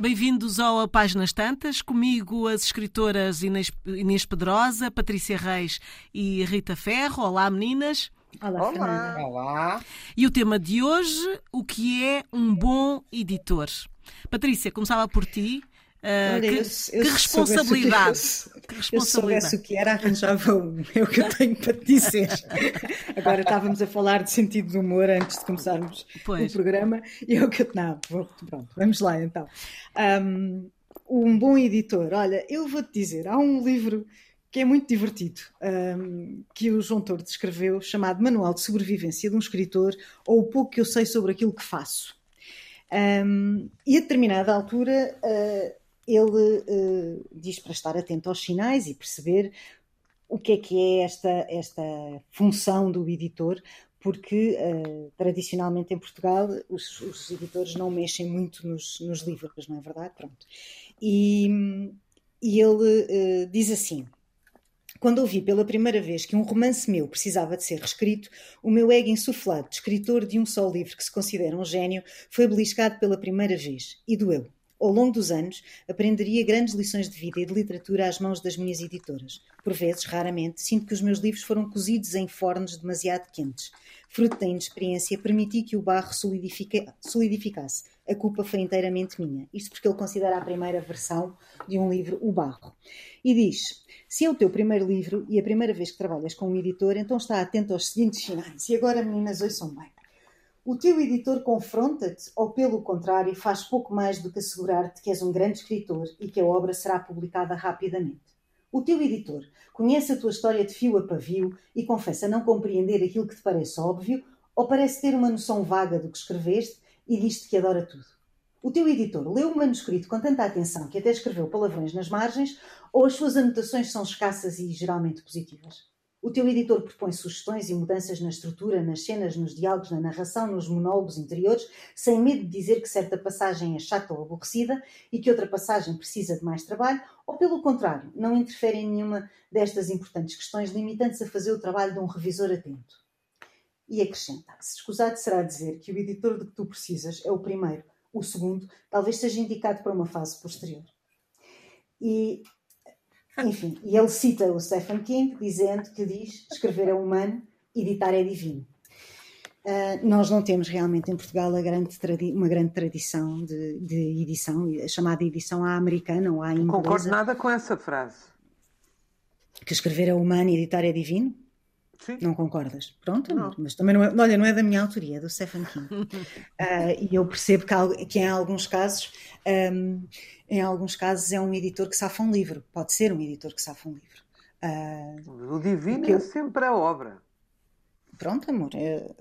Bem-vindos ao Páginas Tantas, comigo as escritoras Inês, Inês Pedrosa, Patrícia Reis e Rita Ferro. Olá, meninas. Olá, Olá. Fernanda. Olá. E o tema de hoje, o que é um bom editor? Patrícia, começava por ti. Uh, Olha, que, eu- eu que soubesse responsabilidade. eu- que responsabilidade. soubesse o que era, arranjava um. É o que eu tenho para te dizer. Agora estávamos a falar de sentido de humor antes de começarmos Pois. o programa e é o que eu. Não, vou- pronto, vamos lá então. Um, um bom editor. Olha, eu vou-te dizer, há um livro que é muito divertido, um, que o João Tordo escreveu, chamado Manual de Sobrevivência de um Escritor, ou o pouco que eu sei sobre aquilo que faço. Um, e a determinada altura uh, ele uh, diz para estar atento aos sinais e perceber o que é que é esta, esta função do editor, porque uh, tradicionalmente em Portugal os, os editores não mexem muito nos, nos livros, não é verdade? Pronto. E, e ele uh, diz assim. Quando ouvi pela primeira vez que um romance meu precisava de ser reescrito, o meu ego insuflado de escritor de um só livro que se considera um gênio foi beliscado pela primeira vez e doeu. Ao longo dos anos, aprenderia grandes lições de vida e de literatura às mãos das minhas editoras. Por vezes, raramente, sinto que os meus livros foram cozidos em fornos demasiado quentes. Fruto da inexperiência, permiti que o barro solidifica- solidificasse. A culpa foi inteiramente minha. Isto porque ele considera a primeira versão de um livro o barro. E diz: se é o teu primeiro livro e a primeira vez que trabalhas com um editor, então está atento aos seguintes sinais. E agora, meninas, ouçam bem. O teu editor confronta-te ou, pelo contrário, faz pouco mais do que assegurar-te que és um grande escritor e que a obra será publicada rapidamente. O teu editor conhece a tua história de fio a pavio e confessa não compreender aquilo que te parece óbvio ou parece ter uma noção vaga do que escreveste e diz-te que adora tudo. O teu editor leu o manuscrito com tanta atenção que até escreveu palavrões nas margens ou as suas anotações são escassas e geralmente positivas. O teu editor propõe sugestões e mudanças na estrutura, nas cenas, nos diálogos, na narração, nos monólogos interiores, sem medo de dizer que certa passagem é chata ou aborrecida e que outra passagem precisa de mais trabalho, ou pelo contrário, não interfere em nenhuma destas importantes questões, limitando-se a fazer o trabalho de um revisor atento. E acrescenta: se escusado será dizer que o editor de que tu precisas é o primeiro, o segundo talvez seja indicado para uma fase posterior. E enfim, e ele cita o Stephen King dizendo que diz escrever é humano, editar é divino. Uh, nós não temos realmente em Portugal grande uma grande tradição de, de edição, a chamada edição à americana ou à Não concordo inglesa, nada com essa frase. que escrever é humano e editar é divino. Sim. Não concordas? Pronto, Não. mas também não é, olha, não é da minha autoria, é do Stephen King. Ah, e eu percebo que, al- que em alguns casos, ahm, em alguns casos é um editor que safa um livro, pode ser um editor que safa um livro. Ah, O divino é sempre a obra. Pronto, amor, eu,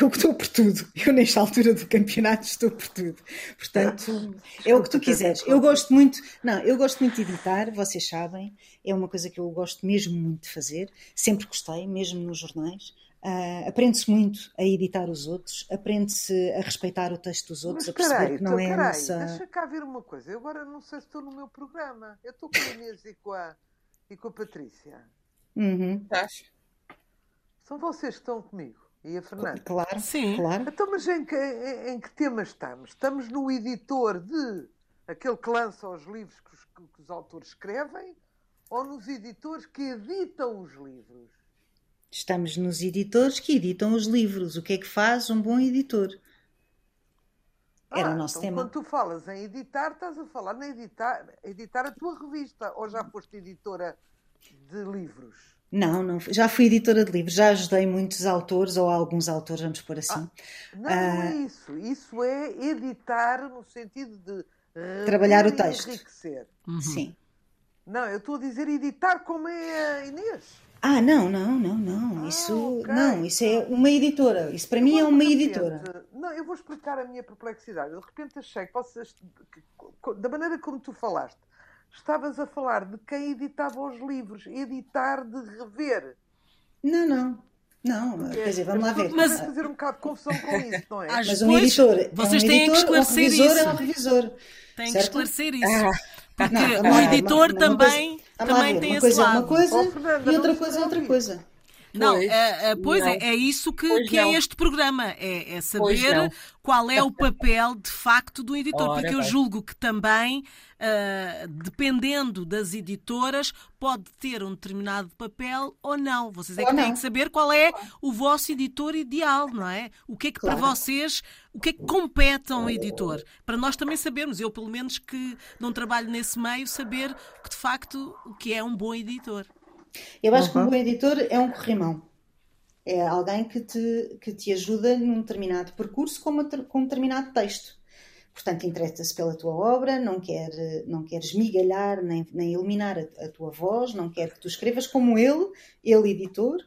eu estou por tudo. Eu, nesta altura do campeonato, estou por tudo. Portanto, é o que tu quiseres. Eu gosto muito, não, eu gosto muito de editar, vocês sabem, é uma coisa que eu gosto mesmo muito de fazer, sempre gostei, mesmo nos jornais. Ah, aprende-se muito a editar os outros, aprende-se a respeitar o texto dos outros, Mas a perceber peraí, que não então, é a peraí, nossa. deixa cá ver uma coisa. Eu agora não sei se estou no meu programa. Eu estou com a Inês e com a, e com a Patrícia. Uhum, Estás? São vocês que estão comigo. E a Fernanda. Claro, Sim. claro. Então, mas em que, em, em que tema estamos? Estamos no editor de aquele que lança os livros que os, que os autores escrevem ou nos editores que editam os livros? Estamos nos editores que editam os livros. O que é que faz um bom editor? Era Ah, o nosso então, tema. Quando tu falas em editar, estás a falar em editar, editar a tua revista ou já foste editora de livros? Não, não, já fui editora de livros, já ajudei muitos autores, ou alguns autores, vamos pôr assim. Não, não Ah. é isso. Isso é editar no sentido de Trabalhar o texto. enriquecer. Uhum. Sim. Não, eu estou a dizer editar como é a Inês. Ah, não, não, não, não. Ah, Isso, ok. não, isso é uma editora. Isso para mim é Eu, uma repente, editora. Não, eu vou explicar a minha perplexidade. Eu, de repente achei que vocês, que- da maneira como tu falaste, estavas a falar de quem editava os livros, editar de rever. Não, não. Não, quer dizer, vamos lá ver. Mas fazer um bocado de confusão com isso, não é? Às- Mas um editor é vocês um têm que editor, esclarecer um revisor isso. é um revisor. Tem que esclarecer isso. Ah, Porque não, o ah, editor uma- uma também, coisa- lá também tem uma esse coisa é lado. uma coisa Oh, Fernanda, e outra coisa é outra coisa. Não, pois, é, pois não. É, é isso que, que é este programa, é, é saber qual é o papel de facto do editor, Ora, porque eu julgo que também, uh, dependendo das editoras, pode ter um determinado papel ou não. Vocês é que têm que saber qual é o vosso editor ideal, não é? O que é que claro. para vocês, o que é que compete a um editor? Para nós também sabermos, eu pelo menos que não trabalho nesse meio, saber que de facto o que é um bom editor. Eu acho uhum. que um bom editor é um corrimão. É alguém que te, que te ajuda num determinado percurso com, uma, com um determinado texto. Portanto, interessa-se pela tua obra, não quer, não quer esmigalhar nem, nem eliminar a, a, tua voz, não quer que tu escrevas como ele, ele editor,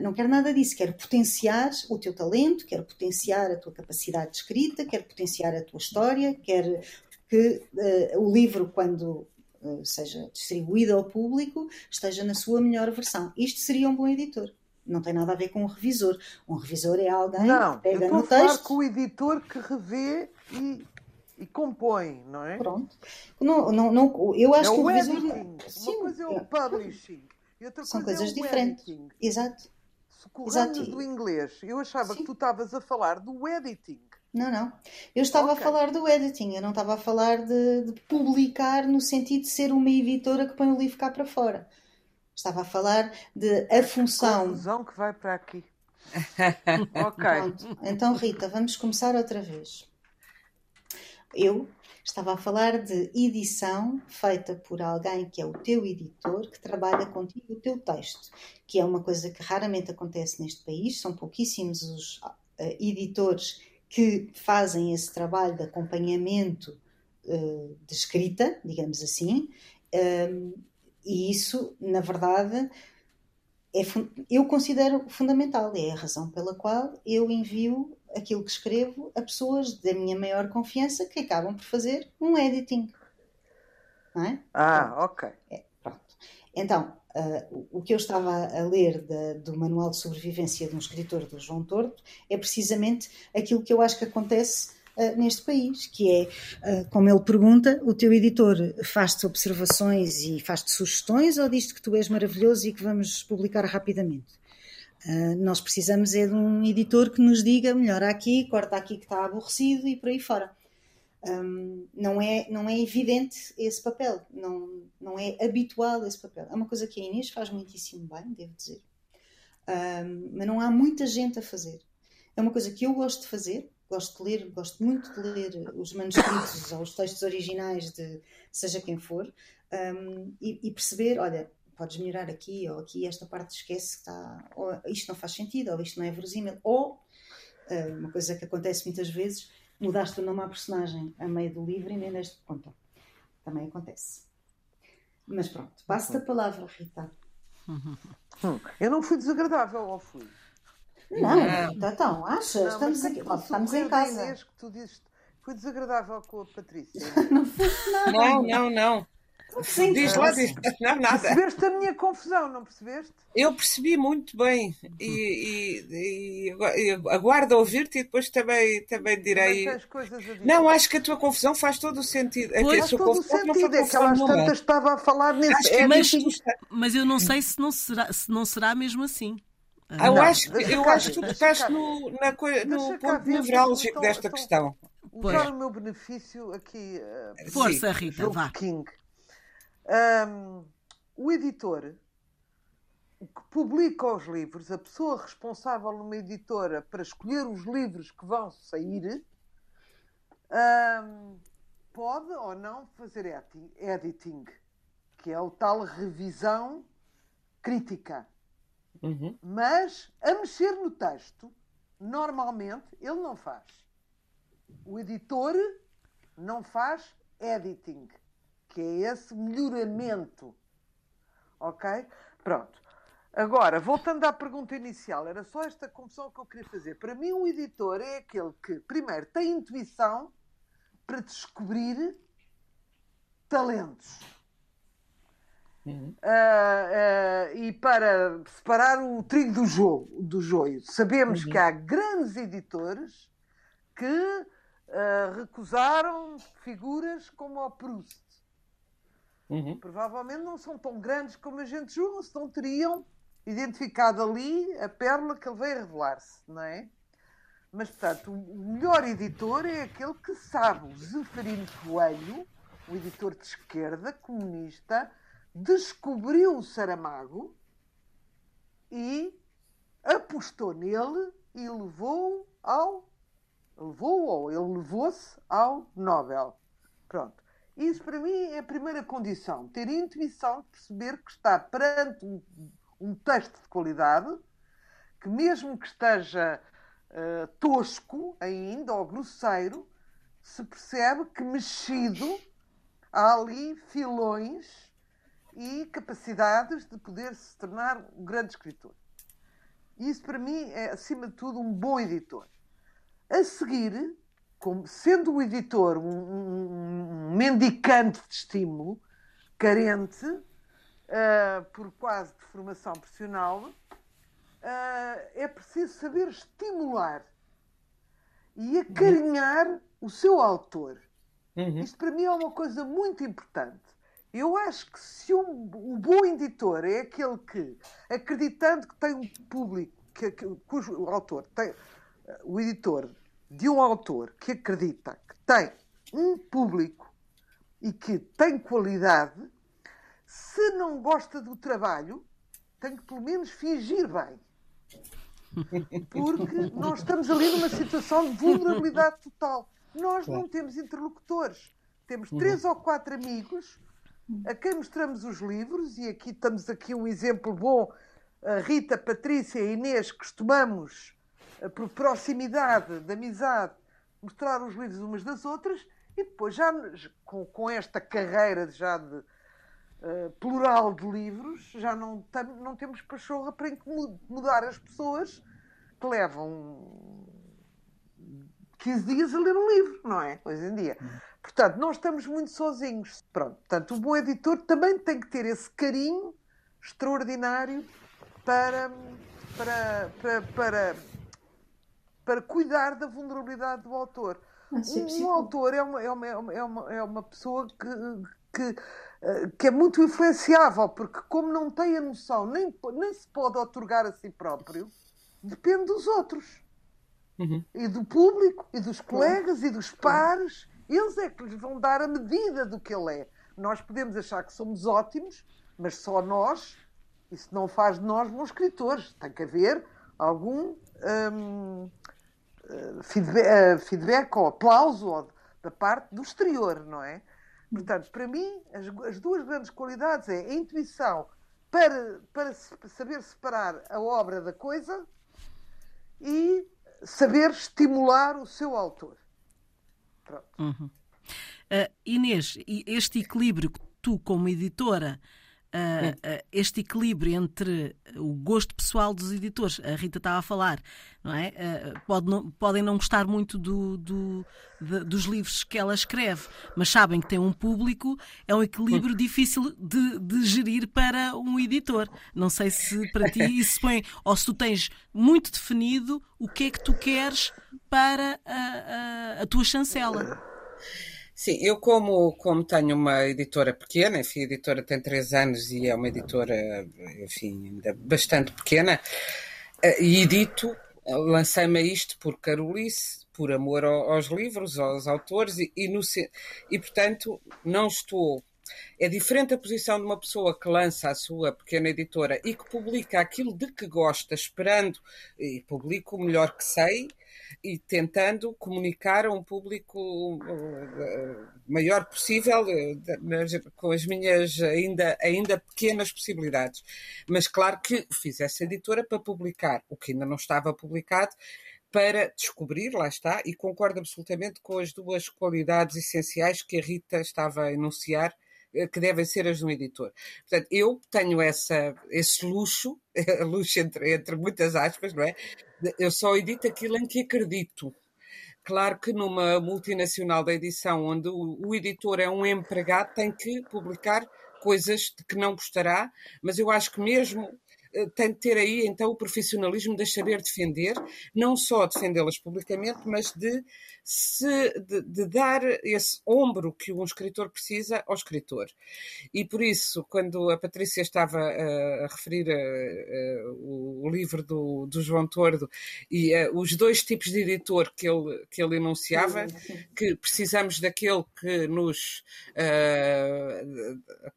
não quer nada disso. Quer potenciar o teu talento, quer potenciar a tua capacidade de escrita, quer potenciar a tua história, quer que uh, o livro, quando uh, seja distribuído ao público, esteja na sua melhor versão. Isto seria um bom editor não tem nada a ver com um revisor. Um revisor é alguém não, que pega eu no texto. Não, com o editor que revê e, e compõe, não é? Pronto. Não, não, não, eu acho é que o revisor. Editing. Sim, Uma coisa é o é. publishing e outra São coisa coisas é o diferentes. Editing. Exato. Socorrendo do inglês, eu achava Sim. que tu estavas a falar do editing. Não, não. Eu estava okay. a falar do editing, eu não estava a falar de, de, publicar no sentido de ser uma editora que põe o livro cá para fora. Estava a falar de a função. Confusão que vai para aqui. ok. Pronto. Então, Rita, vamos começar outra vez. Eu estava a falar de edição feita por alguém que é o teu editor, que trabalha contigo o teu texto, que é uma coisa que raramente acontece neste país, são pouquíssimos os uh, editores que fazem esse trabalho de acompanhamento uh, de escrita, digamos assim, um, e isso, na verdade, é, eu considero fundamental. É a razão pela qual eu envio aquilo que escrevo a pessoas da minha maior confiança que acabam por fazer um editing. É? Ah, ok. É, pronto. Então, uh, o que eu estava a ler da, do Manual de Sobrevivência de um escritor do João Torto é precisamente aquilo que eu acho que acontece uh, neste país, que é, uh, como ele pergunta, o teu editor faz-te observações e faz-te sugestões ou diz-te que tu és maravilhoso e que vamos publicar rapidamente? Nós precisamos é de um editor que nos diga melhor aqui, corta aqui que está aborrecido e por aí fora. Um, não, é, não é evidente esse papel, não, não é habitual esse papel. É uma coisa que a Inês faz muitíssimo bem, devo dizer, um, mas não há muita gente a fazer. É uma coisa que eu gosto de fazer, gosto de ler, gosto muito de ler os manuscritos ou os textos originais de seja quem for um, e, e, perceber, olha, podes melhorar aqui ou aqui, esta parte esquece que está, ou isto não faz sentido, ou isto não é verosímil, ou uma coisa que acontece muitas vezes, mudaste o nome à personagem a meio do livro e nem deste conta. Também acontece. Mas pronto, passo-te a palavra, Rita. Hum, eu não fui desagradável, ou fui? Não, então, então acha? Não, estamos aqui, estamos em casa. Inês, que tu dizes, foi desagradável com a Patrícia. não. Não, não, não. Sim, diz lá, diz, não, nada. Percebeste a minha confusão, não percebeste? Eu percebi muito bem e, e, e aguardo ouvir-te e depois também, também direi. Não, acho que a tua confusão faz todo o sentido. Pois, faz todo o sentido, é que ela tantas estava a falar nesse. É, mas, mas eu não sei se não será, se não será mesmo assim. Eu, não, acho, que, eu acho que tu tocaste no, na, no ponto nevrálgico então, desta então, questão. Usar o meu benefício aqui. Uh, Força, Rita, vá. King. Um, o editor que publica os livros, a pessoa responsável numa editora para escolher os livros que vão sair, um, pode ou não fazer editing, que é o tal revisão crítica. Uhum. Mas a mexer no texto, normalmente ele não faz. O editor não faz editing, que é esse melhoramento. Ok? Pronto. Agora, voltando à pergunta inicial, era só esta confusão que eu queria fazer. Para mim, um editor é aquele que, primeiro, tem intuição para descobrir talentos Uhum. Uh, uh, e para separar o trigo do, jo do joio. Sabemos uhum. que há grandes editores que uh, recusaram figuras como o Proust. Uhum. Provavelmente não são tão grandes como a gente julga, senão teriam identificado ali a pérola que ele veio revelar-se, não é? Mas, portanto, o melhor editor é aquele que sabe. O Zeferino Coelho, o editor de esquerda, comunista, descobriu o Saramago e apostou nele e levou ao levou ou ele levou-se ao Nobel. Pronto. Isso para mim é a primeira condição, ter intuição de perceber que está perante um, um texto de qualidade, que mesmo que esteja uh, tosco ainda ou grosseiro, se percebe que mexido há ali filões e capacidades de poder se tornar um grande escritor. Isso para mim é, acima de tudo, um bom editor. A seguir, como, sendo o editor um, um, um mendicante de estímulo, carente, uh, por quase de formação profissional, uh, é preciso saber estimular e acarinhar o seu autor. Uhum. Isto para mim é uma coisa muito importante. Eu acho que se um, um bom editor é aquele que, acreditando que tem um público, que, que, cujo autor tem, o editor de um autor que acredita que tem um público e que tem qualidade, se não gosta do trabalho, tem que pelo menos fingir bem. Porque nós estamos ali numa situação de vulnerabilidade total. Nós não temos interlocutores. Temos três uhum. ou quatro amigos a quem mostramos os livros, e aqui estamos aqui um exemplo bom. A Rita, Patrícia e Inês costumamos por proximidade, de amizade, mostrar os livros umas das outras e depois já com, com esta carreira já de uh, plural de livros, já não, tam, não temos pachorra para mudar as pessoas que levam 15 dias a ler um livro, não é? Hoje em dia. Portanto, nós estamos muito sozinhos. Pronto. Portanto, o bom editor também tem que ter esse carinho extraordinário para, para, para, para para cuidar da vulnerabilidade do autor. Ah, um, um autor é uma, é uma, é uma, é uma pessoa que, que, eh, que é muito influenciável, porque como não tem a noção, nem, nem se pode otorgar a si próprio, depende dos outros. Uhum. E do público, e dos colegas, e dos pares. Eles é que lhes vão dar a medida do que ele é. Nós podemos achar que somos ótimos, mas só nós, isso não faz de nós bons escritores. Tem que haver algum hum, feedback, eh, feedback ou aplauso da parte do exterior, não é? Portanto, para mim, as, as duas grandes qualidades é a intuição para, para saber separar a obra da coisa e saber estimular o seu autor. Pronto. Uhum. Uh, Inês, este equilíbrio que tu, como editora, uh, este equilíbrio entre o gosto pessoal dos editores, a Rita estava a falar, não é? Uh, pode não, podem não gostar muito do, do, de, dos livros que ela escreve, mas sabem que tem um público, é um equilíbrio difícil de, de gerir para um editor. Não sei se para ti isso põe, ou se tu tens muito definido o que é que tu queres para a, a, a tua chancela. Sim, eu como, como tenho uma editora pequena, enfim, a editora tem três anos e é uma editora, enfim, ainda bastante pequena, eh, e edito, lancei-me a isto por Carolice, por amor aos livros, aos autores, e, e, no, e portanto não estou é diferente a posição de uma pessoa que lança a sua pequena editora e que publica aquilo de que gosta, esperando e publico o melhor que sei, e tentando comunicar a um público uh, maior possível, uh, com as minhas ainda, ainda pequenas possibilidades. Mas claro que fiz essa editora para publicar o que ainda não estava publicado, para descobrir, lá está, e concordo absolutamente com as duas qualidades essenciais que a Rita estava a enunciar que devem ser as de um editor. Portanto, eu tenho essa, esse luxo, luxo entre, entre muitas aspas, não é? eu só edito aquilo em que acredito. Claro que numa multinacional da edição, onde o, o editor é um empregado, tem que publicar coisas de que não gostará, mas eu acho que mesmo eh, tem de ter aí então o profissionalismo de saber defender, não só defendê-las publicamente, mas de, se, de, de, dar esse ombro que um escritor precisa ao escritor. E por isso, quando a Patrícia estava a, a referir a, a, o, o, livro do, do João Tordo e os dois tipos de editor que ele, que ele enunciava, que precisamos daquele que nos,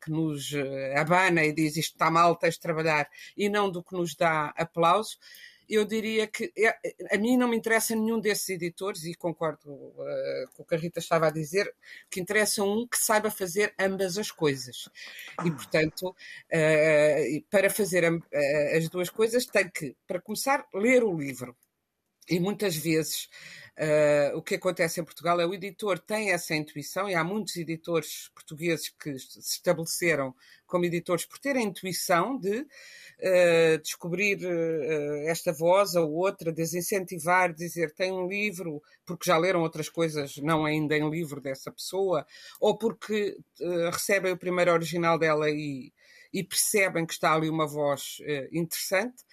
que nos abana e diz isto está mal, tens de trabalhar e não do que nos dá aplauso, eu diria que é, a mim não me interessa nenhum desses editores, e concordo uh, com o que a Rita estava a dizer, que interessa um que saiba fazer ambas as coisas. E, portanto, uh, para fazer uh, as duas coisas, tem que, para começar, ler o livro. E muitas vezes Uh, o que acontece em Portugal é o editor tem essa intuição, e há muitos editores portugueses que se estabeleceram como editores por terem a intuição de uh, descobrir uh, esta voz ou outra, desincentivar, dizer tem um livro, porque já leram outras coisas, não ainda em livro dessa pessoa, ou porque recebem o primeiro original dela e, e percebem que está ali uma voz interessante.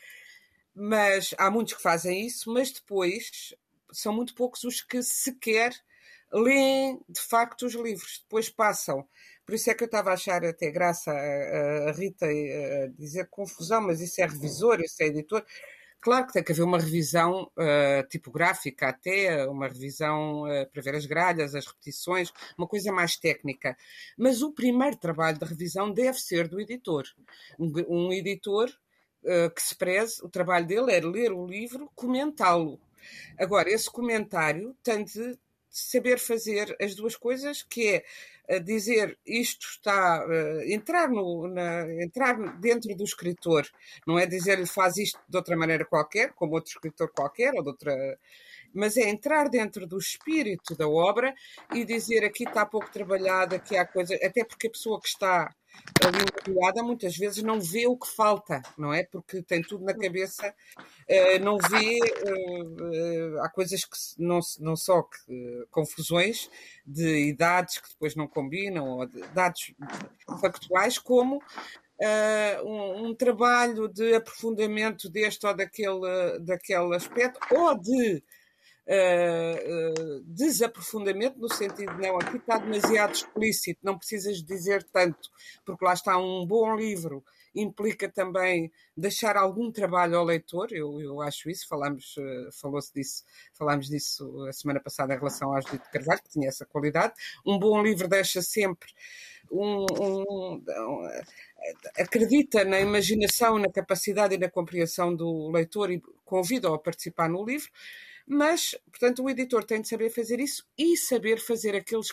Mas há muitos que fazem isso, mas depois são muito poucos os que sequer leem de facto os livros, depois passam. Por isso é que eu estava a achar até graça a, a Rita a dizer confusão, mas isso é revisor, isso é editor. Claro que tem que haver uma revisão uh, tipográfica, até uma revisão uh, para ver as gralhas, as repetições, uma coisa mais técnica. Mas o primeiro trabalho de revisão deve ser do editor. Um, um editor uh, que se preze, o trabalho dele é ler o livro, comentá-lo. Agora, esse comentário tem de saber fazer as duas coisas, que é eh, dizer isto está uh, entrar no na, entrar dentro do escritor. Não é dizer-lhe faz isto de outra maneira qualquer como outro escritor qualquer ou de outra mas é entrar dentro do espírito da obra e dizer aqui está pouco trabalhada aqui há coisa até porque a pessoa que está ali magoada muitas vezes não vê o que falta, não é? Porque tem tudo na cabeça, uh, não vê, uh, uh, há coisas que não, não só que, confusões de idades que depois não combinam, ou de dados factuais, como um, um, trabalho de aprofundamento deste ou daquele, daquele aspecto, ou de uh, desaprofundamento, no sentido de não, aqui está demasiado explícito, não precisas dizer tanto, porque lá está um bom livro, implica também deixar algum trabalho ao leitor, eu, eu acho isso, falamos, uh, falou-se disso, falámos disso a semana passada em relação ao Judito Carvalho, que tinha essa qualidade. Um bom livro deixa sempre um, um, um, acredita na imaginação, na capacidade e na compreensão do leitor e convida-o a participar no livro. Mas, portanto, o editor tem de saber fazer isso e saber fazer aquele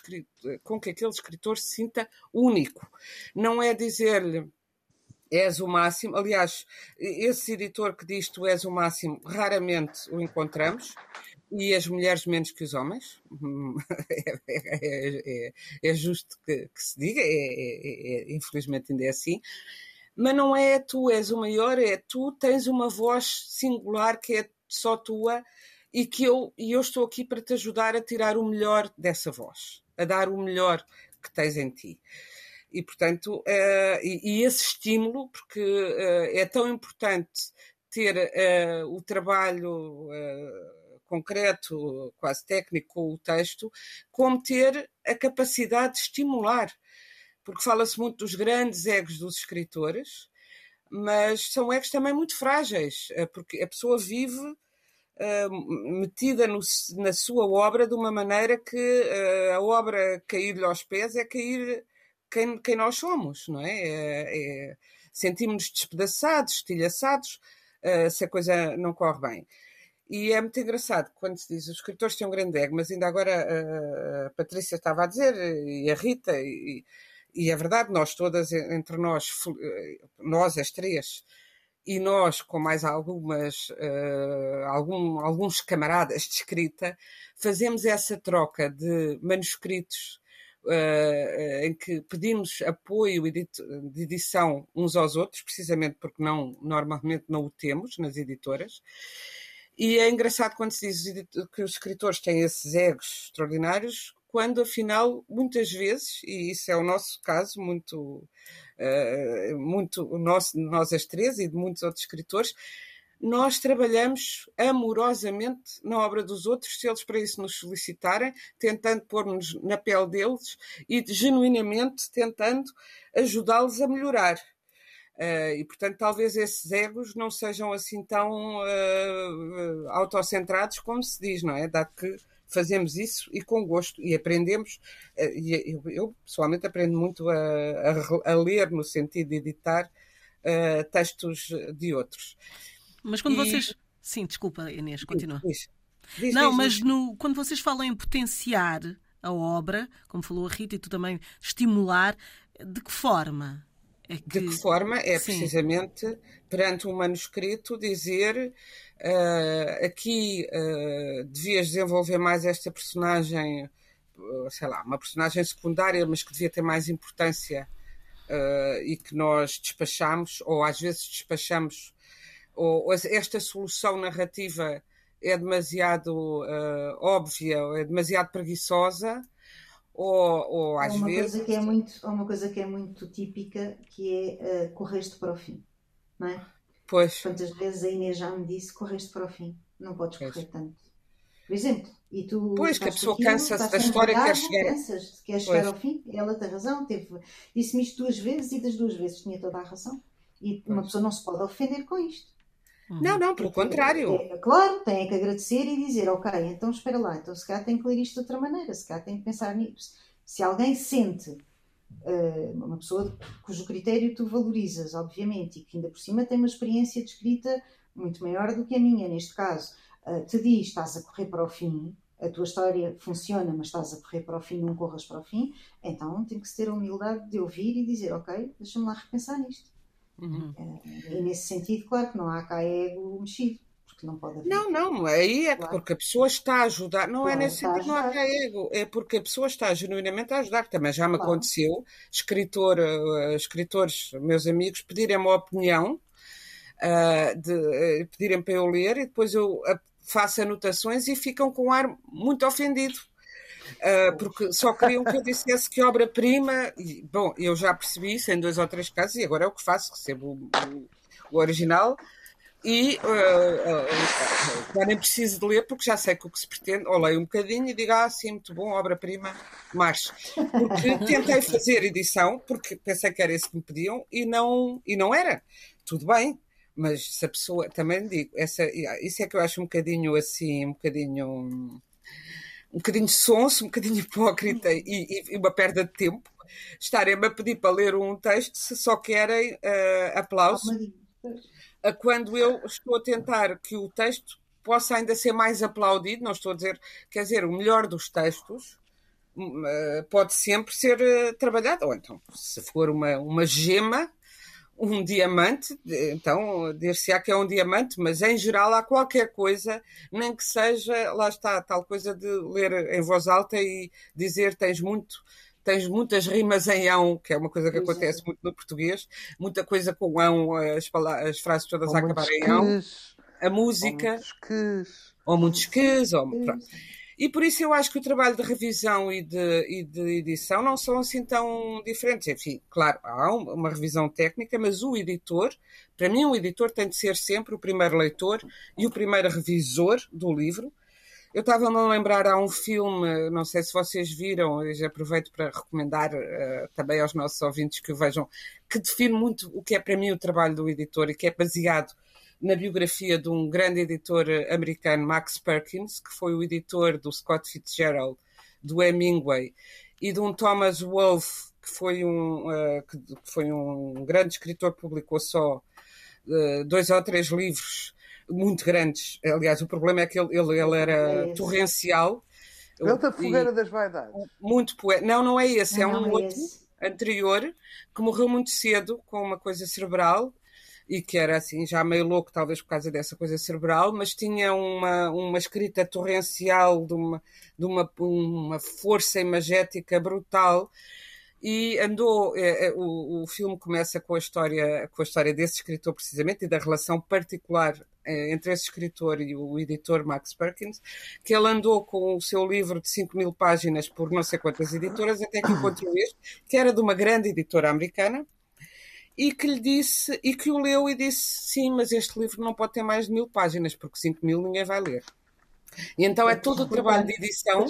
com que aquele escritor se sinta único. Não é dizer-lhe és o máximo. Aliás, esse editor que diz tu és o máximo, raramente o encontramos. E as mulheres menos que os homens. é, é, é, é, justo que, que se diga, é, é, é, infelizmente ainda é assim. Mas não é tu és o maior, é tu tens uma voz singular que é só tua e que eu, e eu estou aqui para te ajudar a tirar o melhor dessa voz, a dar o melhor que tens em ti. E, portanto, uh, e, e, esse estímulo, porque uh, é tão importante ter uh, o trabalho concreto, quase técnico, o texto, como ter a capacidade de estimular. Porque fala-se muito dos grandes egos dos escritores, mas são egos também muito frágeis, porque a pessoa vive uh, metida no, na sua obra de uma maneira que uh, a obra cair-lhe aos pés é cair quem, quem nós somos, não é? é, é Sentimos-nos despedaçados, estilhaçados, uh, se a coisa não corre bem. E é muito engraçado quando se diz os escritores têm um grande ego, mas ainda agora a Patrícia estava a dizer, e a Rita, e, e é verdade, nós todas, entre nós, nós as três, e nós, com mais algumas, uh, algum, alguns camaradas de escrita, fazemos essa troca de manuscritos uh, em que pedimos apoio de edição uns aos outros, precisamente porque não, normalmente não o temos nas editoras. E é engraçado quando se diz que os escritores têm esses egos extraordinários, quando afinal, muitas vezes, e isso é o nosso caso muito uh, muito nós, nós as três e de muitos outros escritores, nós trabalhamos amorosamente na obra dos outros, se eles para isso nos solicitarem, tentando pôr-nos na pele deles e genuinamente tentando ajudá-los a melhorar. Uh, e, portanto, talvez esses egos não sejam assim tão uh, autocentrados como se diz, não é? Dado que fazemos isso e com gosto e aprendemos. Uh, e eu, eu, pessoalmente aprendo muito a, a, a, ler no sentido de editar textos de outros. Mas quando e... vocês. Sim, desculpa, Inês, continua. Diz, diz, não, diz, mas no, quando vocês falam em potenciar a obra, como falou a Rita, e tu também estimular, de que forma? É que... De que forma? É Sim. precisamente perante um manuscrito dizer uh, aqui uh, devias desenvolver mais esta personagem, uh, sei lá, uma personagem secundária, mas que devia ter mais importância e que nós despachamos, ou às vezes despachamos ou esta solução narrativa é demasiado uh, óbvia, é demasiado preguiçosa, ou, ou às uma vezes. Coisa que é muito, uma coisa que é muito típica, que é uh, correste para o fim, não é? Pois. Quantas vezes a Inês já me disse correste para o fim, não podes correr pois. tanto. Por exemplo, e tu. Pois, que a pessoa cansa-se da história e quer chegar. Cansas, quer chegar ao fim, ela tem razão, teve, disse-me isto duas vezes e das duas vezes tinha toda a razão. E uma pessoa não se pode ofender com isto. Uhum. Não, não, pelo contrário. É, claro, tem que agradecer e dizer, ok, então espera lá, então se calhar tem que ler isto de outra maneira, se calhar tem que pensar nisso. Se alguém sente, uh, uma pessoa cujo critério tu valorizas, obviamente, e que ainda por cima tem uma experiência de escrita muito maior do que a minha, neste caso, uh, te diz, estás a correr para o fim, a tua história funciona, mas estás a correr para o fim, não corras para o fim, então tem que se ter a humildade de ouvir e dizer, ok, deixa-me lá repensar nisto. Uhum. Eh, e nesse sentido, claro que não há cá ego mexido. Porque não pode haver. Não, não, aí é claro. porque a pessoa está a ajudar, não é claro, é nesse sentido, não há cá ego, é porque a pessoa está genuinamente a ajudar. Também já me claro. aconteceu, escritor, uh, escritores, meus amigos, pedirem uma opinião, uh, de, uh, pedirem para eu ler e depois eu faço anotações e ficam com um ar muito ofendido porque só queriam que eu dissesse que obra-prima. Bom, eu já percebi isso em dois ou três casos e agora é o que faço, recebo o, o, original e uh, uh, uh, nem preciso de ler porque já sei que o que se pretende, ou leio um bocadinho e digo, ah, sim, muito bom, obra-prima, marcha. Porque tentei fazer edição, porque pensei que era isso que me pediam e não, e não era. Tudo bem, mas se a pessoa, também digo, essa, isso é que eu acho um bocadinho assim, um bocadinho um bocadinho sonso, um bocadinho hipócrita e, e uma perda de tempo estarem-me a pedir para ler um texto se só querem uh, aplauso a quando eu estou a tentar que o texto possa ainda ser mais aplaudido, não estou a dizer, quer dizer, o melhor dos textos uh, pode sempre ser uh, trabalhado, ou então, se for uma, uma gema, um diamante, então dir-se-á que é um diamante, mas em geral há qualquer coisa, nem que seja, lá está, tal coisa de ler em voz alta e dizer tens muito, tens muitas rimas em ão, que é uma coisa que acontece muito no português, muita coisa com ão, as, as frases todas a acabar em ão, a música, ou muitos ques, ou muitos ques, ou, pronto. E por isso eu acho que o trabalho de revisão e de, e de edição não são assim tão diferentes. Enfim, claro, há uma revisão técnica, mas o editor, para mim, o editor tem de ser sempre o primeiro leitor e o primeiro revisor do livro. Eu estava-me a lembrar, há um filme, não sei se vocês viram, eu já aproveito para recomendar uh, também aos nossos ouvintes que o vejam, que define muito o que é para mim o trabalho do editor e que é baseado na biografia de um grande editor americano, Max Perkins, que foi o editor do Scott Fitzgerald, do Hemingway, e de um Thomas Wolfe, que foi um, uh, que foi um grande escritor publicou só uh, dois ou três livros muito grandes. Aliás, o problema é que ele, ele, ele era torrencial. Pronto, a Fogueira das Vaidades. Muito poeta. Não, não é esse, é não, é um outro anterior que morreu muito cedo com uma coisa cerebral e que era assim já meio louco, talvez por causa dessa coisa cerebral, mas tinha uma, uma escrita torrencial de uma, de uma, uma força imagética brutal. E andou é, é, o, o filme começa com a história com a história desse escritor precisamente e da relação particular é, entre esse escritor e o editor Max Perkins que ele andou com o seu livro de 5 mil páginas por não sei quantas editoras até que encontrou este que era de uma grande editora americana e que lhe disse, e que o leu e disse: sim, mas este livro não pode ter mais de mil páginas, porque cinco mil ninguém vai ler. E então é todo o trabalho de edição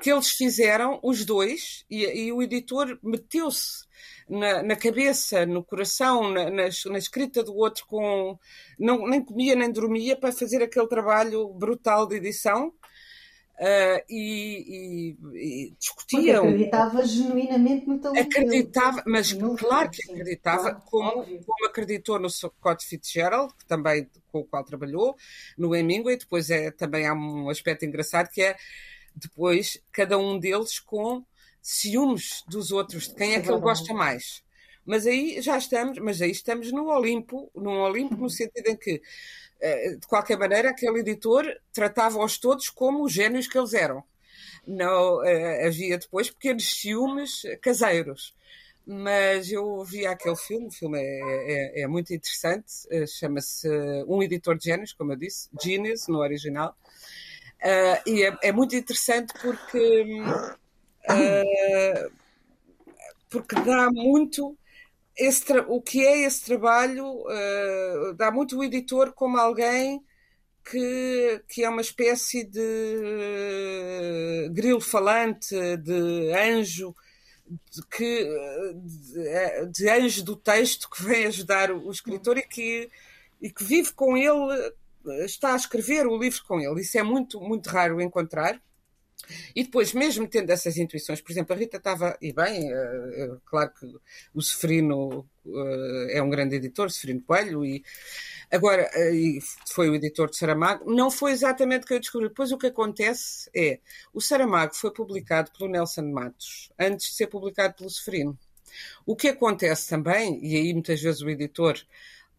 que eles fizeram, os dois, e, e o editor meteu-se na, na, cabeça, no coração, na, na, na, escrita do outro, com não, nem comia nem dormia para fazer aquele trabalho brutal de edição. Uh, e, e, e, discutiam. Porque acreditava genuinamente no talento. Acreditava, mas no claro que acreditava, claro, como, como, acreditou no Scott Fitzgerald, que também, com o qual trabalhou, no Hemingway. Depois é, também há um aspecto engraçado que é depois cada um deles com ciúmes dos outros, de quem é que ele gosta mais. Mas aí já estamos, mas aí estamos no Olimpo, no Olimpo no sentido em que, de qualquer maneira, aquele editor tratava-os todos como os gênios que eles eram. Não, eh, havia depois pequenos ciúmes caseiros. Mas eu vi aquele filme, o filme é, é, é muito interessante, eh, chama-se Um Editor de Gênios, como eu disse, Genius no original, e é, é, muito interessante porque, porque dá muito esse o que é esse trabalho, uh, dá muito o editor como alguém que, que é uma espécie de grilo falante, de anjo, de, que, de, de anjo do texto que vem ajudar o escritor e que, e que vive com ele está a escrever o livro com ele. Isso é muito, muito raro encontrar. E depois, mesmo tendo essas intuições, por exemplo, a Rita estava, e bem, é, claro que o Seferino é um grande editor, Seferino Coelho, e agora e foi o editor de Saramago, não foi exatamente o que eu descobri. Depois o que acontece é, o Saramago foi publicado pelo Nelson Matos, antes de ser publicado pelo Seferino. O que acontece também, e aí muitas vezes o editor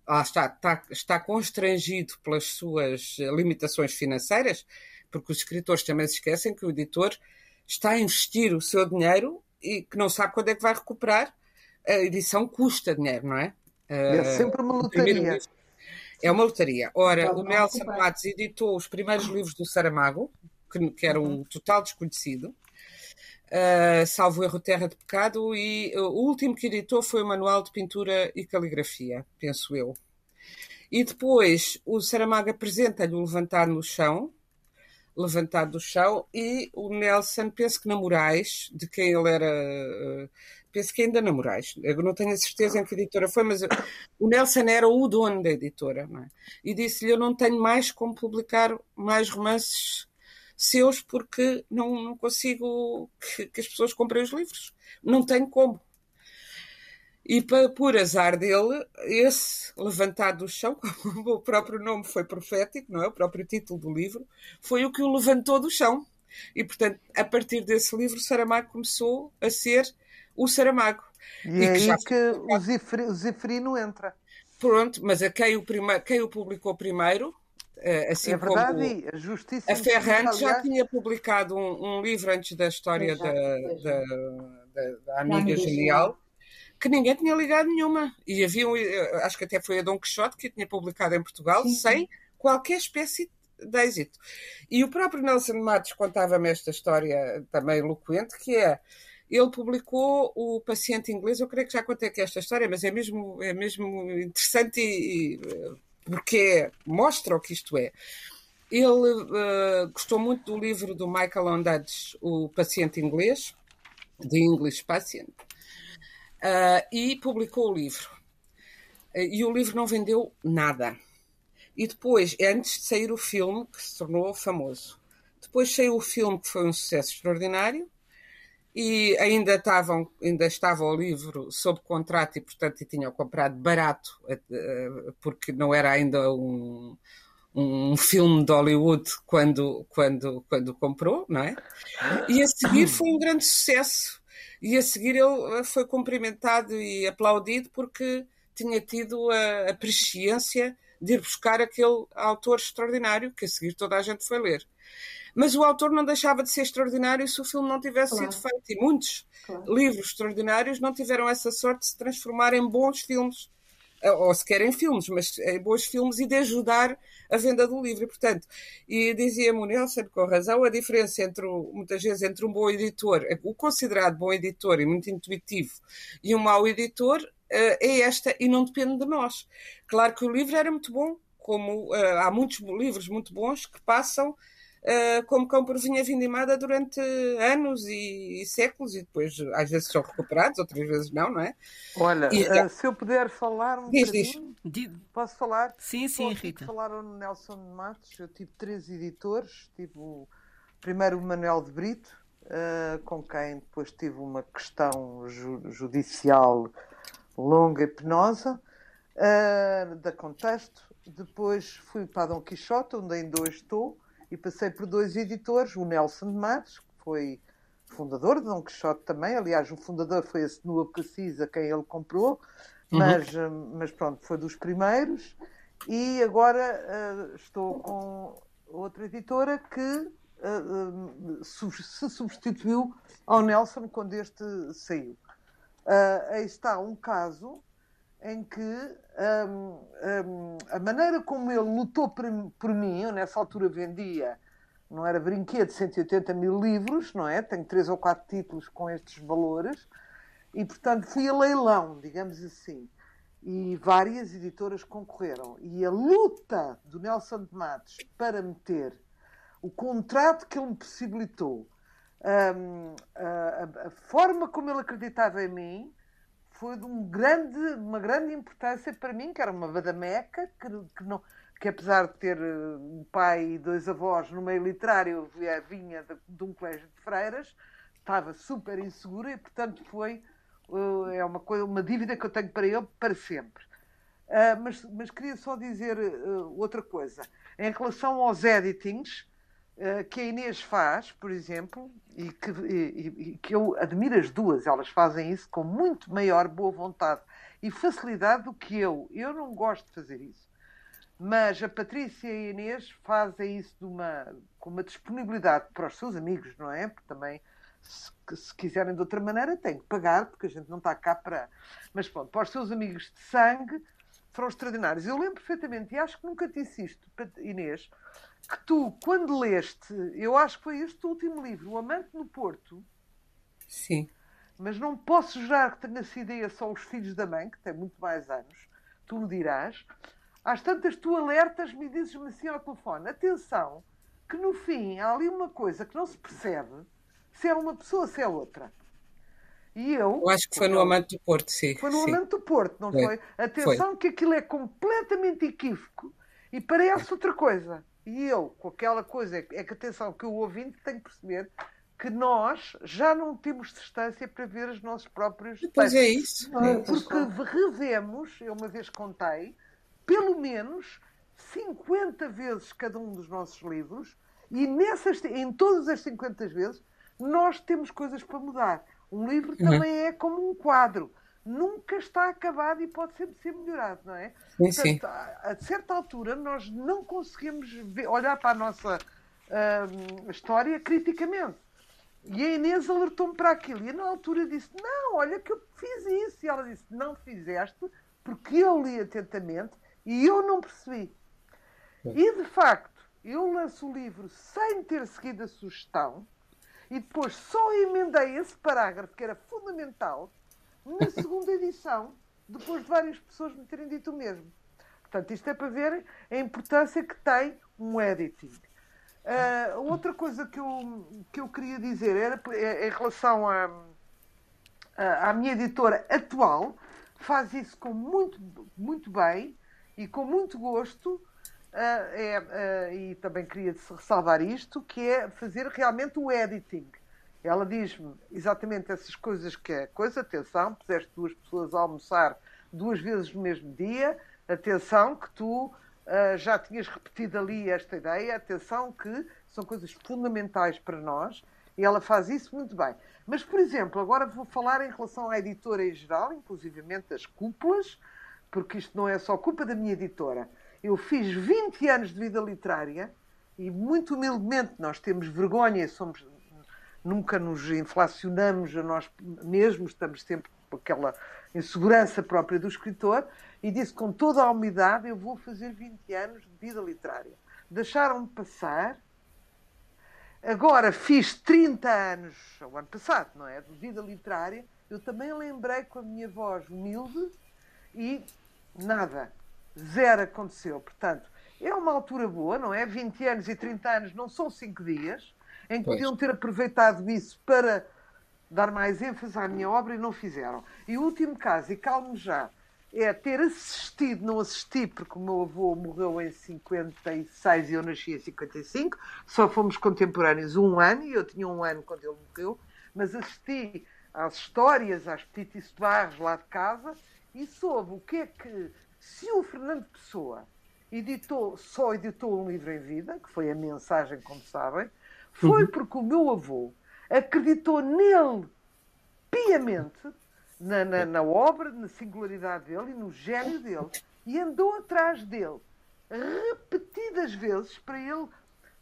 está, está, está constrangido pelas suas limitações financeiras, porque os escritores também se esquecem que o editor está a investir o seu dinheiro e que não sabe quando é que vai recuperar. A edição custa dinheiro, não é? É sempre uma lotaria. É uma lotaria. Ora, o Nelson Matos editou os primeiros livros do Saramago, que, que era um total desconhecido, uh, salvo erro Terra de Pecado, e o último que editou foi o Manual de Pintura e Caligrafia, penso eu. E depois o Saramago apresenta-lhe o Levantado no Chão, Levantado do Chão, e o Nelson, penso que na Moraes, de quem ele era. Uh, penso que ainda na Moraes. Eu não tenho a certeza em que editora foi, mas o Nelson era o dono da editora. É? E disse-lhe: Eu não tenho mais como publicar mais romances seus porque não, não consigo que, que, as pessoas comprem os livros. Não tenho como. E para, por azar dele, esse levantado do chão, como o próprio nome foi profético, não é? O próprio título do livro, foi o que o levantou do chão. E, portanto, a partir desse livro, Saramago começou a ser o Saramago. E, e é aí que, que o Zeferino entra. Pronto, mas a quem o, prima, quem o publicou primeiro eh, assim é verdade, como a Justiça. A Ferrante já tinha publicado um, um, livro antes da história da, da, da, da, Amiga Genial que ninguém tinha ligado nenhuma. E havia, eh, acho que até foi a Dom Quixote que tinha publicado em Portugal sim, sem qualquer espécie de êxito. E o próprio Nelson Matos contava-me esta história também eloquente, que é ele publicou o Paciente Inglês. Eu creio que já contei aqui esta história, mas é mesmo, é mesmo interessante e, e porque mostra o que isto é. Ele uh, gostou muito do livro do Michael Ondaatje, O Paciente Inglês, The English Patient, uh, e publicou o livro. Uh, e o livro não vendeu nada. E depois, antes de sair o filme, que se tornou famoso. Depois saiu o filme, que foi um sucesso extraordinário, e ainda estavam ainda estava o livro sob contrato e portanto tinham comprado barato eh, porque não era ainda um, um filme de Hollywood quando quando quando comprou não é e a seguir foi um grande sucesso e a seguir ele foi cumprimentado e aplaudido porque tinha tido a, a presciência de ir buscar aquele autor extraordinário que a seguir toda a gente foi ler mas o autor não deixava de ser extraordinário se o filme não tivesse claro. sido feito. E muitos claro. livros extraordinários não tiveram essa sorte de se transformar em bons filmes. Eh, ou sequer em filmes, mas em bons filmes e de ajudar a venda do livro. E, portanto, e dizia-me o Nelson com razão, a diferença entre, muitas vezes, entre um bom editor, o considerado bom editor e muito intuitivo, e um mau editor, é esta e não depende de nós. Claro que o livro era muito bom, como há muitos livros muito bons que passam uh, como cão por vinha vindimada durante anos e, e, séculos e depois às vezes são recuperados, outras vezes não, não é? Olha, e, uh, se eu puder falar um diz, diz. posso falar? Sim, sim, Rita. Falaram no Nelson Matos, eu tive três editores, tive o primeiro o Manuel de Brito, uh, com quem depois tive uma questão ju judicial longa e penosa, da Contexto, depois fui para Dom Quixote, onde ainda hoje estou, e passei por dois editores, o Nelson de Matos, que foi fundador de Dom Quixote também, aliás, o fundador foi a Senua Cassis, a quem ele comprou, uhum. mas, uhum. mas pronto, foi dos primeiros, e agora uh, estou com outra editora que uh, uh, se substituiu ao Nelson quando este saiu. aí está um caso em que um, um, a maneira como ele lutou por, por, mim, eu nessa altura vendia, não era brinquedo, 180 mil livros, não é? Tenho três ou quatro títulos com estes valores, e portanto fui a leilão, digamos assim. E várias editoras concorreram. E a luta do Nelson de Matos para meter o contrato que ele me possibilitou, um, a, a forma como ele acreditava em mim, foi de um grande, uma grande importância para mim, que era uma badameca, que, que, não, que apesar de ter eh, um pai e dois avós no meio literário, vinha de, de um colégio de freiras, estava super insegura e, portanto, foi uh, é uma, coisa, uma dívida que eu tenho para ele para sempre. Uh, mas, mas queria só dizer uh, outra coisa. Em relação aos editings, eh, que a Inês faz, por exemplo, e que, e, e que, eu admiro as duas, elas fazem isso com muito maior boa vontade e facilidade do que eu. Eu não gosto de fazer isso. Mas a Patrícia e a Inês fazem isso uma, com uma disponibilidade para os seus amigos, não é? Porque também, se, se quiserem de outra maneira, têm que pagar, porque a gente não está cá para. Mas pronto, para os seus amigos de sangue, foram extraordinários. Eu lembro perfeitamente, e acho que nunca disse isto, Inês, que tu, quando leste, eu acho que foi este último livro, O Amante no Porto. Sim. Mas não posso jurar que tenha sido esse ou Os Filhos da Mãe, que tem muito mais anos, tu me dirás. Às tantas, tu alertas-me e dizes-me assim ao telefone: atenção, que no fim há ali uma coisa que não se percebe se é uma pessoa, se é outra. E eu. Eu acho que foi no Amante do Porto, sim. Foi no sim. Amante do Porto, não foi? foi? Atenção, foi. que aquilo é completamente equívoco e parece outra coisa. E eu, com aquela coisa, é que é atenção, que o ouvinte tem que perceber que nós já não temos distância para ver os nossos próprios Pois é isso. Porque revemos, eu uma vez contei, pelo menos 50 vezes cada um dos nossos livros, e nessas, em todas as 50 vezes, nós temos coisas para mudar. Um livro uhum. também é como um quadro nunca está acabado e pode sempre ser melhorado, não é? Sim, Portanto, sim. A, a, certa altura nós não conseguimos ver, olhar para a nossa uh, história criticamente. E a Inês alertou-me para aquilo. E na altura disse: Não, olha que eu fiz isso. E ela disse: Não fizeste, porque eu li atentamente e eu não percebi. E de facto, eu lanço o livro sem ter seguido a sugestão e depois só emendei esse parágrafo que era fundamental na segunda edição, depois de várias pessoas me terem dito o mesmo. Portanto, isto é para ver a importância que tem um editing. Uh, outra coisa que eu, que eu queria dizer era é, em relação à, à minha editora atual, faz isso com muito, muito bem e com muito gosto. Uh, é, uh, e também queria ressalvar isto, que é fazer realmente o editing. Ela diz-me exatamente essas coisas que é coisa, atenção, puseste duas pessoas a almoçar duas vezes no mesmo dia, atenção que tu uh, já tinhas repetido ali esta ideia, atenção que são coisas fundamentais para nós e ela faz isso muito bem. Mas, por exemplo, agora vou falar em relação à editora em geral, inclusivamente as cúpulas, porque isto não é só culpa da minha editora. Eu fiz 20 anos de vida literária e, muito humildemente, nós temos vergonha e somos nunca nos inflacionamos a nós mesmos, estamos sempre com aquela insegurança própria do escritor, e disse com toda a humildade: Eu vou fazer 20 anos de vida literária. Deixaram-me passar. Agora fiz 30 anos, o ano passado, não é? De vida literária. Eu também lembrei com a minha voz humilde e nada, zero aconteceu. Portanto, é uma altura boa, não é? 20 anos e 30 anos não são 5 dias, em que pois. podiam ter aproveitado isso para dar mais ênfase à minha obra e não fizeram. E o último caso, e calmo já, é ter assistido, não assisti porque o meu avô morreu em 56 e eu nasci em 55, só fomos contemporâneos um ano e eu tinha um ano quando ele morreu, mas assisti às histórias, às petites histoires lá de casa e soube o que é que, se o Fernando Pessoa editou, só editou um livro em vida, que foi a mensagem, como sabem, foi uhum. porque o meu avô acreditou nele piamente na, na, na, obra, na singularidade dele e no gênio dele e andou atrás dele repetidas vezes para ele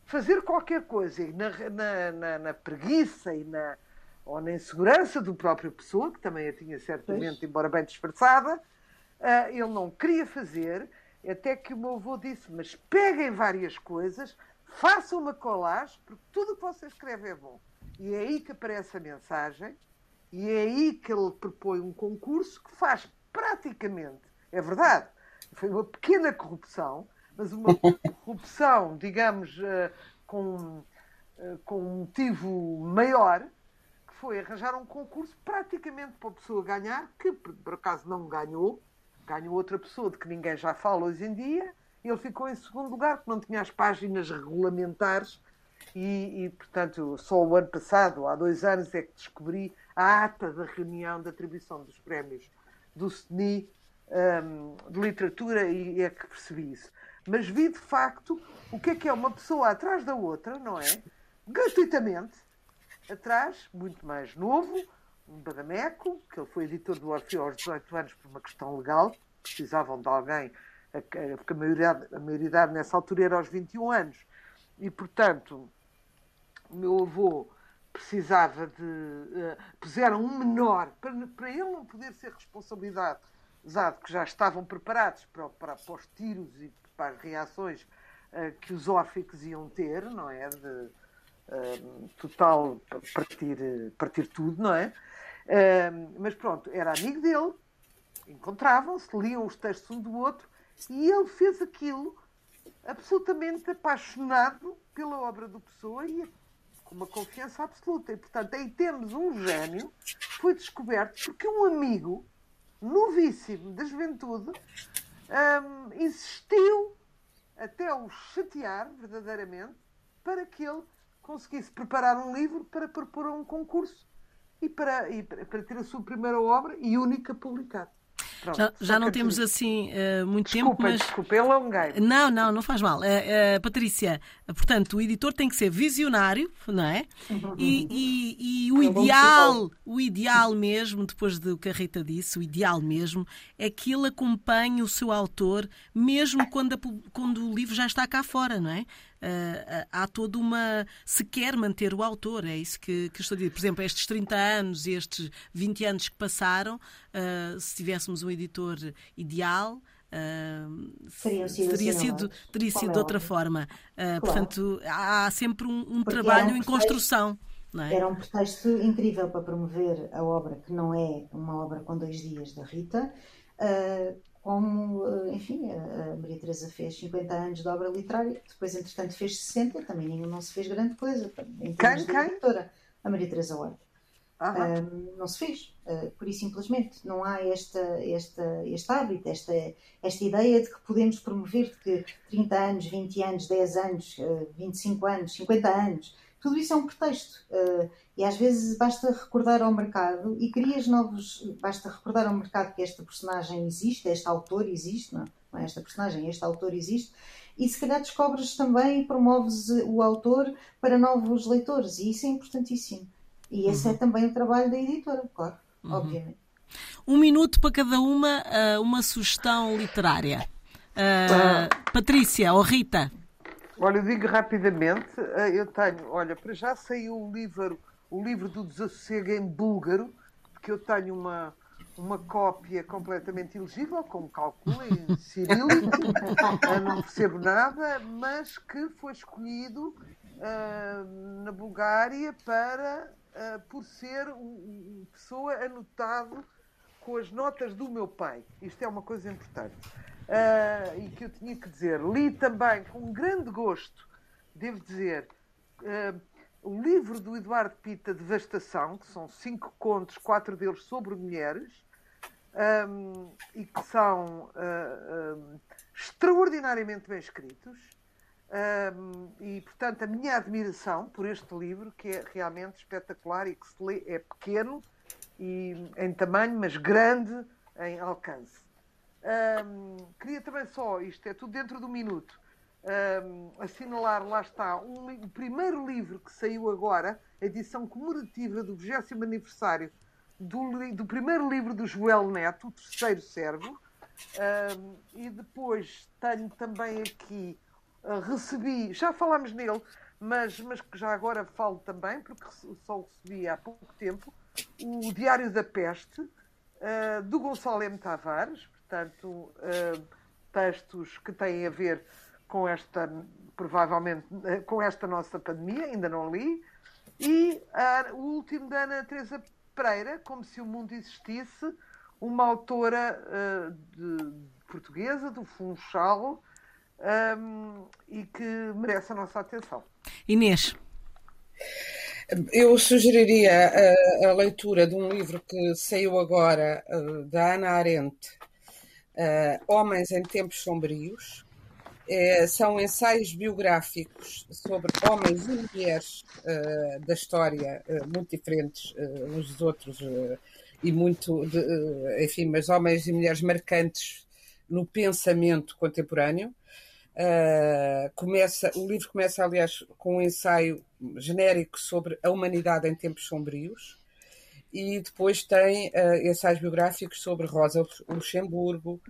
fazer qualquer coisa e na, na, na, na preguiça e na ou na insegurança do próprio pessoa, que também a tinha certamente, embora bem disfarçada, uh, ele não queria fazer, até que o meu avô disse, mas peguem várias coisas, façam uma colagem, porque tudo o que você escreve é bom. E é aí que aparece a mensagem, e é aí que ele propõe um concurso que faz praticamente, é verdade, foi uma pequena corrupção, mas uma corrupção, digamos, uh, com, uh, com um motivo maior, que foi arranjar um concurso praticamente para a pessoa ganhar, que por acaso não ganhou, ganhou outra pessoa de que ninguém já fala hoje em dia, ele ficou em segundo lugar, porque não tinha as páginas regulamentares e, e, portanto, só o ano passado, há dois anos, é que descobri a ata da reunião de atribuição dos prémios do SNI um, de literatura e é que percebi isso. Mas vi de facto o que é que é uma pessoa atrás da outra, não é? Gratuitamente, atrás, muito mais novo, um badameco, que ele foi editor do Orfeu aos 18 anos por uma questão legal, precisavam de alguém, porque a maioridade, a maioridade nessa altura era aos 21 anos, e portanto o meu avô precisava de. Uh, puseram um menor para, para ele não poder ser responsabilidade, usado que já estavam preparados para, para, para os tiros e para as reações uh, que os órficos iam ter, não é? De uh, total partir, partir tudo, não é? mas pronto, era amigo dele, encontravam-se, liam os textos um do outro e ele fez aquilo absolutamente apaixonado pela obra do Pessoa e com uma confiança absoluta. E, portanto, aí temos um gênio que foi descoberto porque um amigo, novíssimo, da juventude, um, insistiu até o chatear, verdadeiramente, para que ele conseguisse preparar um livro para propor um concurso e para, e para ter a sua primeira obra e única publicada. Pronto, já, já não temos assim uh, muito desculpa, tempo, mas. Desculpa, eu alonguei. Não, não, não faz mal. Uh, uh, Patrícia, portanto, o editor tem que ser visionário, não é? E, e, e o é ideal, o ideal mesmo, depois do que a Rita disse, o ideal mesmo é que ele acompanhe o seu autor, mesmo quando, a, quando o livro já está cá fora, não é? Uh, há toda uma. se quer manter o autor, é isso que, que estou a dizer. Por exemplo, estes 30 anos, estes 20 anos que passaram, uh, se tivéssemos um editor ideal. Uh, teria sido, teria sido, teria sido de outra forma. Claro. Portanto, há sempre um, um trabalho em construção. É? Era um pretexto incrível para promover a obra, que não é uma obra com dois dias da Rita, uh, como, eh, enfim, a Maria Teresa fez 50 anos de obra literária, depois, entretanto, fez 60, também não se fez grande coisa. Em quem? Quem? A Maria Teresa Horta. Um, não se fez, uh, por isso simplesmente não há esta, esta, este hábito, esta, esta ideia de que podemos promover de que 30 anos, 20 anos, 10 anos, uh, 25 anos, 50 anos, tudo isso é um pretexto. Uh, e às vezes basta recordar ao mercado e crias novos. Basta recordar ao mercado que esta personagem existe, este autor existe, não, não é esta personagem, este autor existe, e se calhar descobres também e promoves o autor para novos leitores, e isso é importantíssimo. E esse é uhum. é também o trabalho da editora, claro, uhum. obviamente. Um minuto para cada uma, uh, uma sugestão literária. Uh, Patrícia ou Rita? Olha, eu digo rapidamente, uh, eu tenho, olha, para já saiu o livro o livro do desassossego em búlgaro, porque eu tenho uma, uma cópia completamente ilegível, como calculem, em cirílico, não percebo nada, mas que foi escolhido uh, na Bulgária para, uh, por ser uma um pessoa anotado com as notas do meu pai. Isto é uma coisa importante. Uh, e que eu tinha que dizer. Li também com grande gosto, devo dizer, uh, o livro do Eduardo Pita, Devastação, que são cinco contos, quatro deles sobre mulheres, um, e que são uh, um, extraordinariamente bem escritos. Um, e, portanto, a minha admiração por este livro, que é realmente espetacular e que se lê, é pequeno e, em tamanho, mas grande em alcance. Um, queria também só, isto é tudo dentro do minuto, um, assinalar, lá está, um, o primeiro livro que saiu agora, a edição comemorativa do 20 aniversário do, do, primeiro livro do Joel Neto, o terceiro servo, e depois tenho também aqui ah, recebi, já falámos nele, mas, mas já agora falo também, porque só recebi há pouco tempo, o Diário da Peste, uh, do Gonçalo M. Tavares, portanto, uh, textos que têm a ver com esta, provavelmente, uh, com esta nossa pandemia, ainda não li, e o último da Ana Teresa Pereira, Como se o Mundo Existisse, uma autora de, portuguesa, do Funchal, um, e que merece a nossa atenção. Inês. Eu sugeriria a, a, leitura de um livro que saiu agora, uh, da Ana Arendt, uh, Homens em Tempos Sombrios. É, são ensaios biográficos sobre homens e mulheres uh, da história, muito diferentes uns dos outros, e muito, de, enfim, mas homens e mulheres marcantes no pensamento contemporâneo. Uh, começa, o livro começa, aliás, com um ensaio genérico sobre a humanidade em tempos sombrios e depois tem uh, ensaios biográficos sobre Rosa Luxemburgo,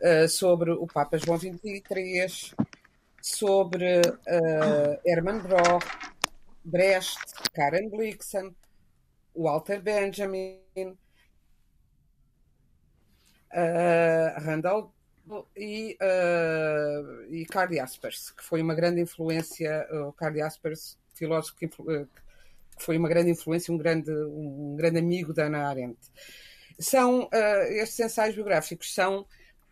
uh, sobre o Papa João XXIII, sobre Hermann Broch, Brecht, Karen Blixen, Walter Benjamin, Randall e, uh, e Carl Jaspers, que foi uma grande influência, o Carl Jaspers, filósofo que, que, foi uma grande influência, um grande, um grande amigo da Ana Arendt. São, uh, estes ensaios biográficos são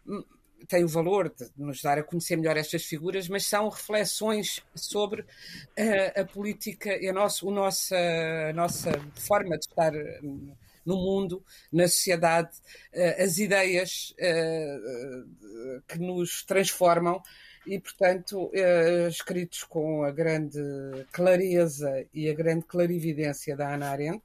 hum, têm o valor de nos dar a conhecer melhor estas figuras, mas são reflexões sobre uh, a política e a, nosso, o nossa, a nossa forma de estar hum, no mundo, na sociedade, eh, as ideias que nos transformam e, portanto, escritos com a grande clareza e a grande clarividência da Ana Arendt.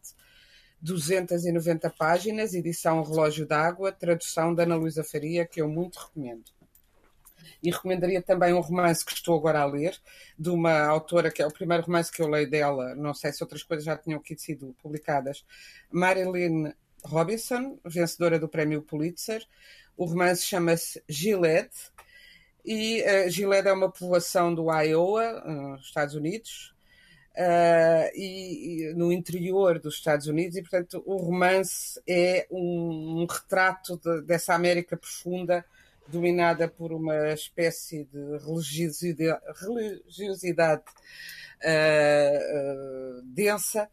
290 páginas, edição Relógio d'Água, tradução da Ana Luísa Faria, que eu muito recomendo. E recomendaria também um romance que estou agora a ler, de uma autora que é o primeiro romance que eu leio dela, não sei se outras coisas já tinham aqui sido publicadas, Marilyn Robinson, vencedora do prémio Pulitzer. O romance chama-se Gillette, e uh, Gillette é uma povoação do Iowa, nos Estados Unidos, uh, e, e, no interior dos Estados Unidos, e portanto o romance é um, um retrato de, dessa América profunda dominada por uma espécie de religiosidade, religiosidade uh, uh, densa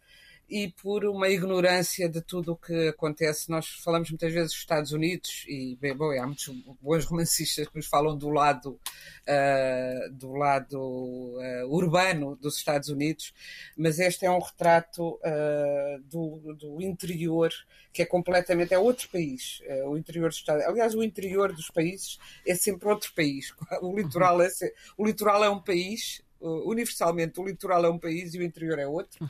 e por uma ignorância de tudo o que acontece. Nós falamos muitas vezes dos Estados Unidos e bem, bom, há muitos bons romancistas que nos falam do lado uh, do lado uh, urbano dos Estados Unidos, mas este é um retrato uh, do, do, interior que é completamente é outro país, o interior dos Estados. Aliás, o interior dos países é sempre outro país. O litoral é o litoral é um país universalmente o litoral é um país e o interior é outro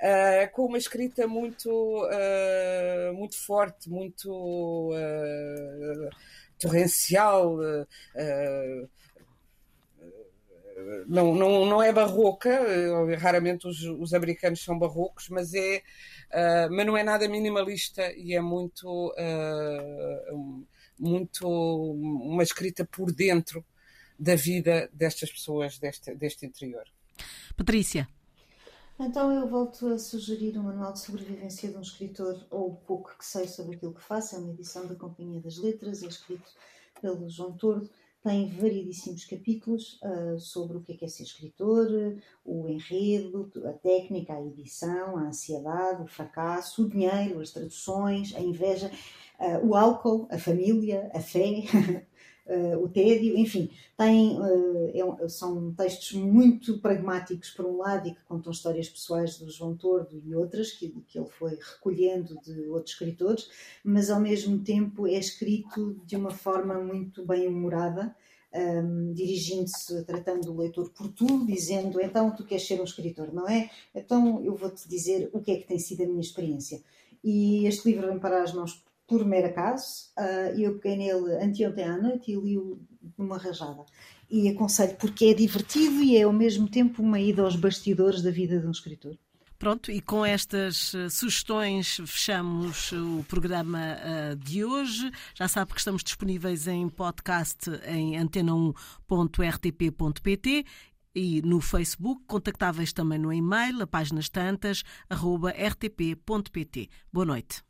uh, com uma escrita muito, uh, muito forte, muito uh, torrencial. não, não, não é barroca, raramente os, os americanos são barrocos, mas é, mas não é nada minimalista e é muito, muito uma escrita por dentro da vida destas pessoas deste, deste interior. Patrícia. Então eu volto a sugerir o Manual de Sobrevivência de um Escritor, ou o pouco que sei sobre aquilo que faço. É uma edição da Companhia das Letras, é escrito pelo João Tordo. tem variedíssimos capítulos uh, sobre o que é, que é ser escritor, o enredo, a técnica, a edição, a ansiedade, o fracasso, o dinheiro, as traduções, a inveja, uh, o álcool, a família, a fé, uh, o tédio, enfim, tem, uh, é, são textos muito pragmáticos por um lado e que contam histórias pessoais do João Tordo e outras que, que ele foi recolhendo de outros escritores, mas ao mesmo tempo é escrito de uma forma muito bem humorada, um, dirigindo-se, tratando o leitor por tu, dizendo então tu queres ser um escritor, não é? Então eu vou-te dizer o que é que tem sido a minha experiência. E este livro vem para as mãos por mero acaso, uh, eu peguei nele anteontem à noite e li-o numa rajada. E aconselho porque é divertido e é ao mesmo tempo uma ida aos bastidores da vida de um escritor. Pronto, e com estas uh, sugestões fechamos o programa uh, de hoje. Já sabe que estamos disponíveis em podcast em antena1.rtp.pt e no Facebook, contactáveis também no e-mail, a páginas tantas, arroba rtp.pt. Boa noite.